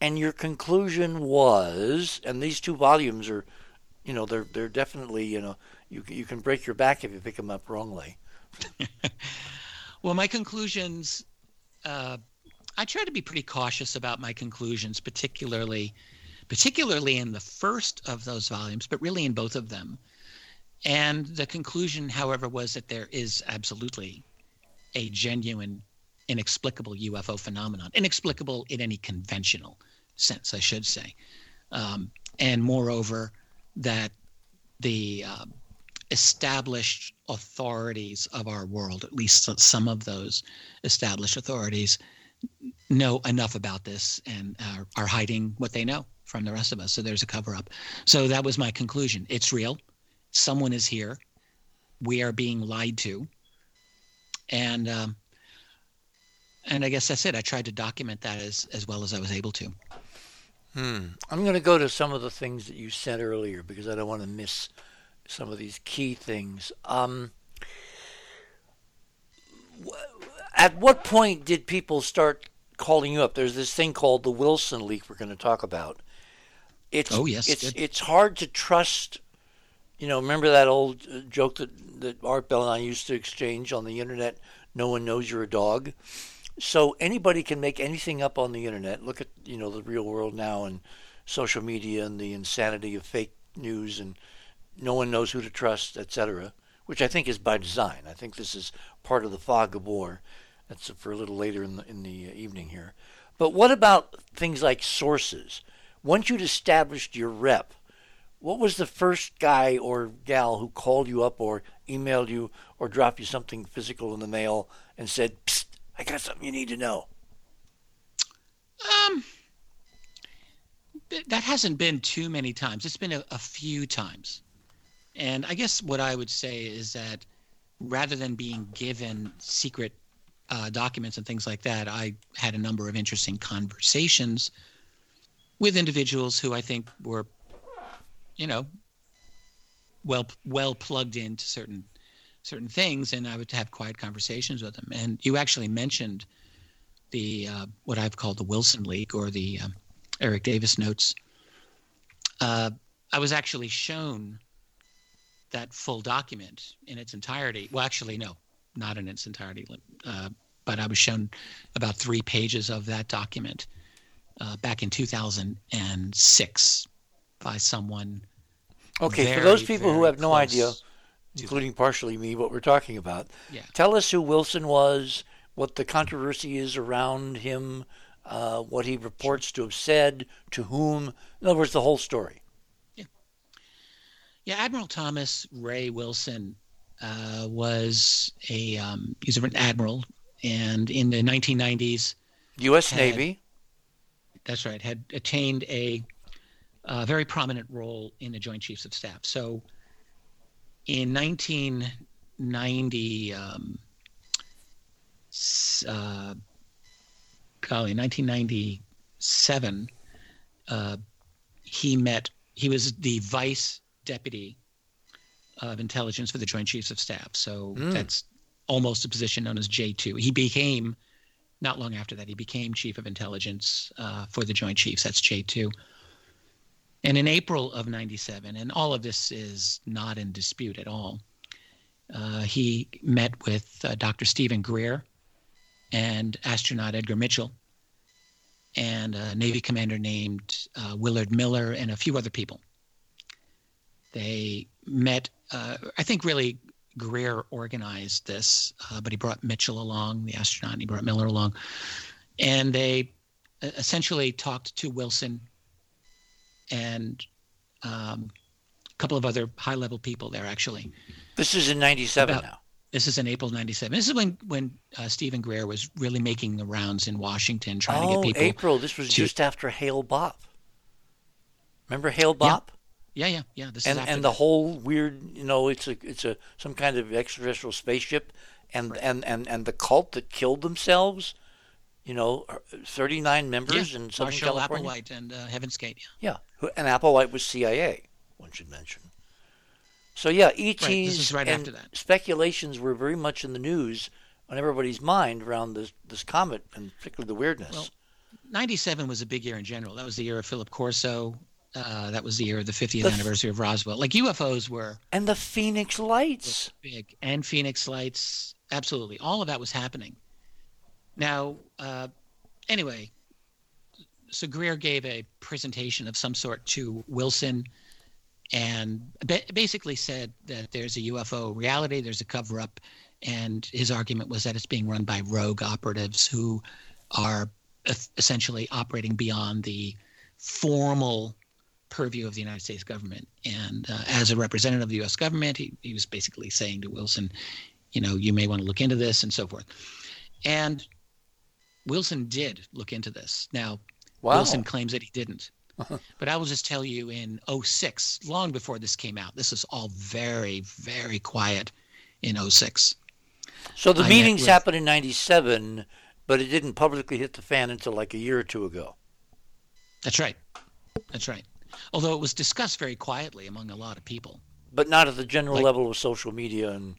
and your conclusion was, and these two volumes are, you know, they're they're definitely, you know, you you can break your back if you pick them up wrongly. well, my conclusions, uh, I try to be pretty cautious about my conclusions, particularly, particularly in the first of those volumes, but really in both of them. And the conclusion, however, was that there is absolutely a genuine, inexplicable UFO phenomenon, inexplicable in any conventional sense, I should say. Um, and moreover, that the uh, established authorities of our world, at least some of those established authorities, know enough about this and are, hiding what they know from the rest of us. So there's a cover up. So that was my conclusion. It's real. Someone is here. We are being lied to. And um, and I guess that's it. I tried to document that as as well as I was able to. Hmm. I'm going to go to some of the things that you said earlier because I don't want to miss some of these key things. Um, at what point did people start calling you up? There's this thing called the Wilson leak we're going to talk about. It's, oh yes, it's good. it's hard to trust. You know, remember that old uh, joke that that Art Bell and I used to exchange on the internet? No one knows you're a dog. So anybody can make anything up on the internet. Look at you know the real world now and social media and the insanity of fake news and no one knows who to trust, etc. Which I think is by design. I think this is part of the fog of war. That's for a little later in the in the uh, evening here. But what about things like sources? Once you'd established your rep, what was the first guy or gal who called you up or emailed you or dropped you something physical in the mail and said, Psst, I got something you need to know? Um, that hasn't been too many times. It's been a, a few times. And I guess what I would say is that rather than being given secret uh, documents and things like that, I had a number of interesting conversations with individuals who I think were, you know, well well plugged into certain certain things, and I would have quiet conversations with them. And you actually mentioned the uh, what I've called the Wilson leak or the um, Eric Davis notes. Uh, I was actually shown that full document in its entirety. Well, actually, no, not in its entirety, uh, but I was shown about three pages of that document uh, back in 2006 by someone. Okay, for those people who have no idea, close including partially me, what we're talking about, Yeah. tell us who Wilson was, what the controversy is around him, uh, what he reports to have said, to whom. In other words, the whole story. Yeah, Admiral Thomas Ray Wilson uh, was a um, he's an admiral, and in the 1990s, U.S. Had- Navy. that's right, had attained a, uh very prominent role in the Joint Chiefs of Staff. So, in 1990, um, uh, golly, 1997, uh, he met. He was the vice deputy of intelligence for the Joint Chiefs of Staff. So Mm. that's almost a position known as J2. He became not long after that, he became chief of intelligence uh, for the Joint Chiefs. That's J2. And in April of 97, and all of this is not in dispute at all, uh, he met with uh, Dr. Stephen Greer and astronaut Edgar Mitchell and a Navy commander named uh, Willard Miller and a few other people. They met, uh, I think, really Greer organized this, uh, but he brought Mitchell along, the astronaut, and he brought Miller along. And they uh, essentially talked to Wilson and um, a couple of other high level people there, actually. This is in 97 About- now. This is in April 97. This is when, when uh, Stephen Greer was really making the rounds in Washington, trying to Oh, get people. April. This was to- just after Hale Bopp. Remember Hale Yeah, Bopp? Yeah, yeah, yeah. This and is and the that. whole weird, you know, it's a it's a some kind of extraterrestrial spaceship, and and and and the cult that killed themselves, you know, 39 members yeah, in Southern Marshall California. Applewhite and uh, Heaven's Gate. Yeah, Yeah. and Applewhite was CIA. One should mention. So yeah, ETs is right and after that. speculations were very much in the news on everybody's mind around this this comet and particularly the weirdness. Well, 97 was a big year in general. That was the year of Philip Corso. Uh, that was the year of the 50th The anniversary of Roswell. Like UFOs were and the Phoenix Lights. big, and Phoenix Lights. Absolutely, all of that was happening. Now, uh, anyway, so Greer gave a presentation of some sort to Wilson, and ba- basically said that there's a UFO reality, there's a cover up, and his argument was that it's being run by rogue operatives who are essentially operating beyond the formal purview of the United States government. And uh, as a representative of the U.S. government, he, he was basically saying to Wilson, you know, you may want to look into this and so forth. And Wilson did look into this. Now, Wow. Wilson claims that he didn't. Uh-huh. But I will just tell you in 06, long before this came out, this is all very, very quiet in 06. So the I meetings with- happened in 97, but it didn't publicly hit the fan until like a year or two ago. That's right. That's right. Although it was discussed very quietly among a lot of people. But not at the general Like- level of social media and,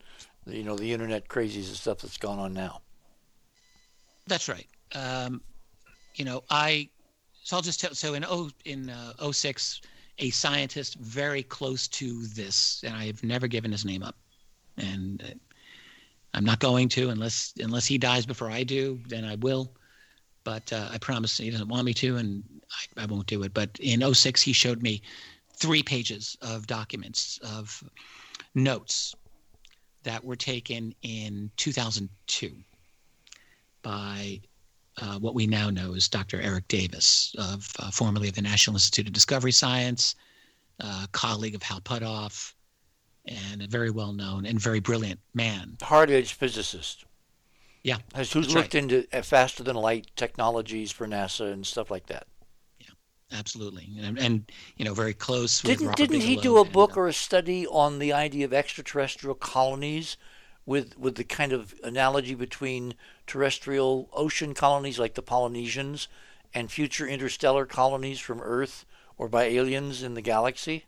you know, the internet crazies and stuff that's gone on now. That's right. Um, you know, I so I'll just tell. So in oh in uh, 06, a scientist very close to this, and I have never given his name up, and uh, I'm not going to unless unless he dies before I do. Then I will. But uh, I promise he doesn't want me to, and I, I won't do it. But in 06, he showed me three pages of documents of notes that were taken in 2002 by uh, what we now know as Dr. Eric Davis, of uh, formerly of the National Institute of Discovery Science, uh, colleague of Hal Puthoff, and a very well known and very brilliant man. Hard edge physicist. Yeah, Has, who's looked right. into uh, faster than light technologies for NASA and stuff like that. Yeah, absolutely, and, and you know, very close. Didn't didn't he do a and, book uh, or a study on the idea of extraterrestrial colonies with with the kind of analogy between terrestrial ocean colonies like the Polynesians and future interstellar colonies from Earth or by aliens in the galaxy?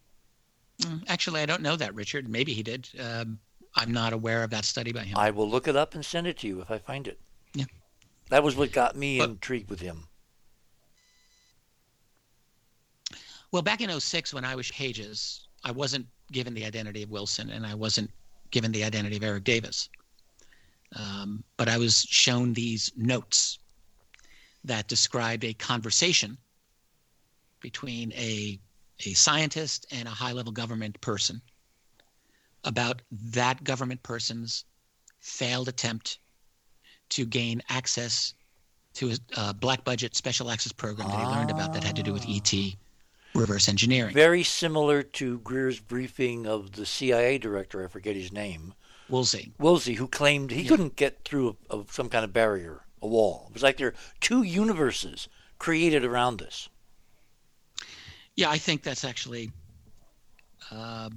mm, Actually, I don't know that, Richard. Maybe he did. Um, I'm not aware of that study by him. I will look it up and send it to you if I find it. Yeah. That was what got me But- intrigued with him. Well, back in 06, when I was Pages, I wasn't given the identity of Wilson and I wasn't given the identity of Eric Davis. Um, but I was shown these notes that described a conversation between a, a scientist and a high level government person about that government person's failed attempt to gain access to a, a black budget special access program that he learned about that had to do with ET reverse engineering. Very similar to Greer's briefing of the CIA director, I forget his name, Woolsey. Woolsey, who claimed he couldn't get through a, a, some kind of barrier, a wall. It was like there are two universes created around this. Yeah, I think that's actually. Uh,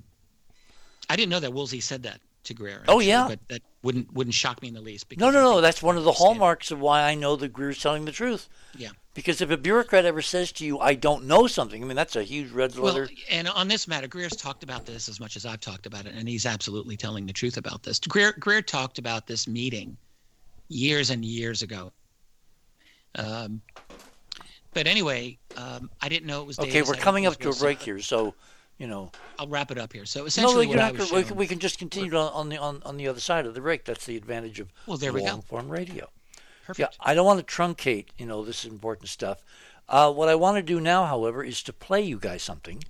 I didn't know that Woolsey said that to Greer. Oh, yeah. but that wouldn't wouldn't shock me in the least. No, because no, I no. That's one of the hallmarks of why I know that Greer's telling the truth. Yeah. Because if a bureaucrat ever says to you, "I don't know something," I mean that's a huge red Well, and on this matter, Greer's talked about this as much as I've talked about it, and he's absolutely telling the truth about this. Greer, Greer talked about this meeting years and years ago. Um, but anyway, um, I didn't know it was. okay, we're coming up to a break here, so you know. I'll wrap it up here. So essentially, you're what I was gonna- we, can, we can just continue on, on the on, on the other side of the break. That's the advantage of Well, there we go. long form radio. Perfect. Yeah, I don't want to truncate, you know, this is important stuff. Uh, what I want to do now, however, is to play you guys something,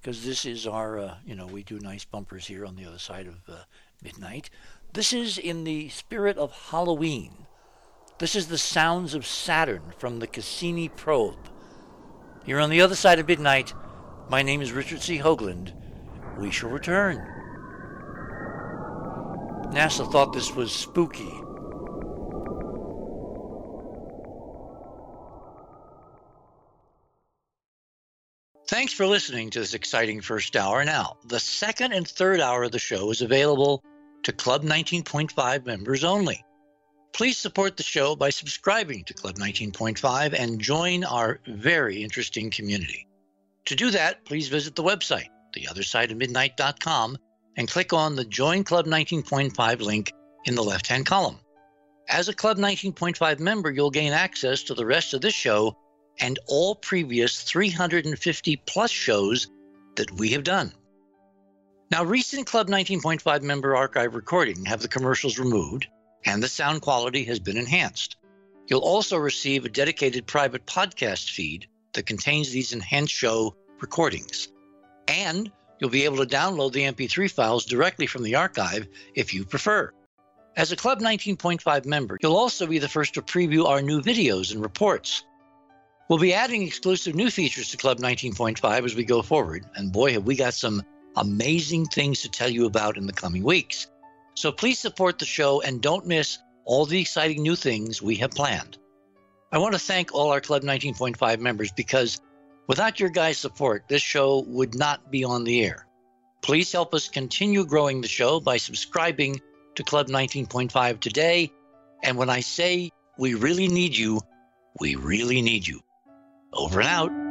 because this is our, uh, you know, we do nice bumpers here on the other side of uh, midnight. This is in the spirit of Halloween. This is the sounds of Saturn from the Cassini probe. You're on the other side of midnight. My name is Richard C. Hoagland. We shall return. NASA thought this was spooky. Thanks for listening to this exciting first hour. Now, the second and third hour of the show is available to Club 19.5 members only. Please support the show by subscribing to Club 19.5 and join our very interesting community. To do that, please visit the website, theothersideofmidnight.com, and click on the Join Club 19.5 link in the left hand column. As a Club 19.5 member, you'll gain access to the rest of this show and all previous 350 plus shows that we have done. Now, recent Club 19.5 member archive recording have the commercials removed and the sound quality has been enhanced. You'll also receive a dedicated private podcast feed that contains these enhanced show recordings. And you'll be able to download the MP3 files directly from the archive if you prefer. As a Club 19.5 member, you'll also be the first to preview our new videos and reports. We'll be adding exclusive new features to Club 19.5 as we go forward, and boy, have we got some amazing things to tell you about in the coming weeks. So please support the show and don't miss all the exciting new things we have planned. I want to thank all our Club 19.5 members because Without your guys' support, this show would not be on the air. Please help us continue growing the show by subscribing to Club 19.5 today. And when I say we really need you, we really need you. Over and out.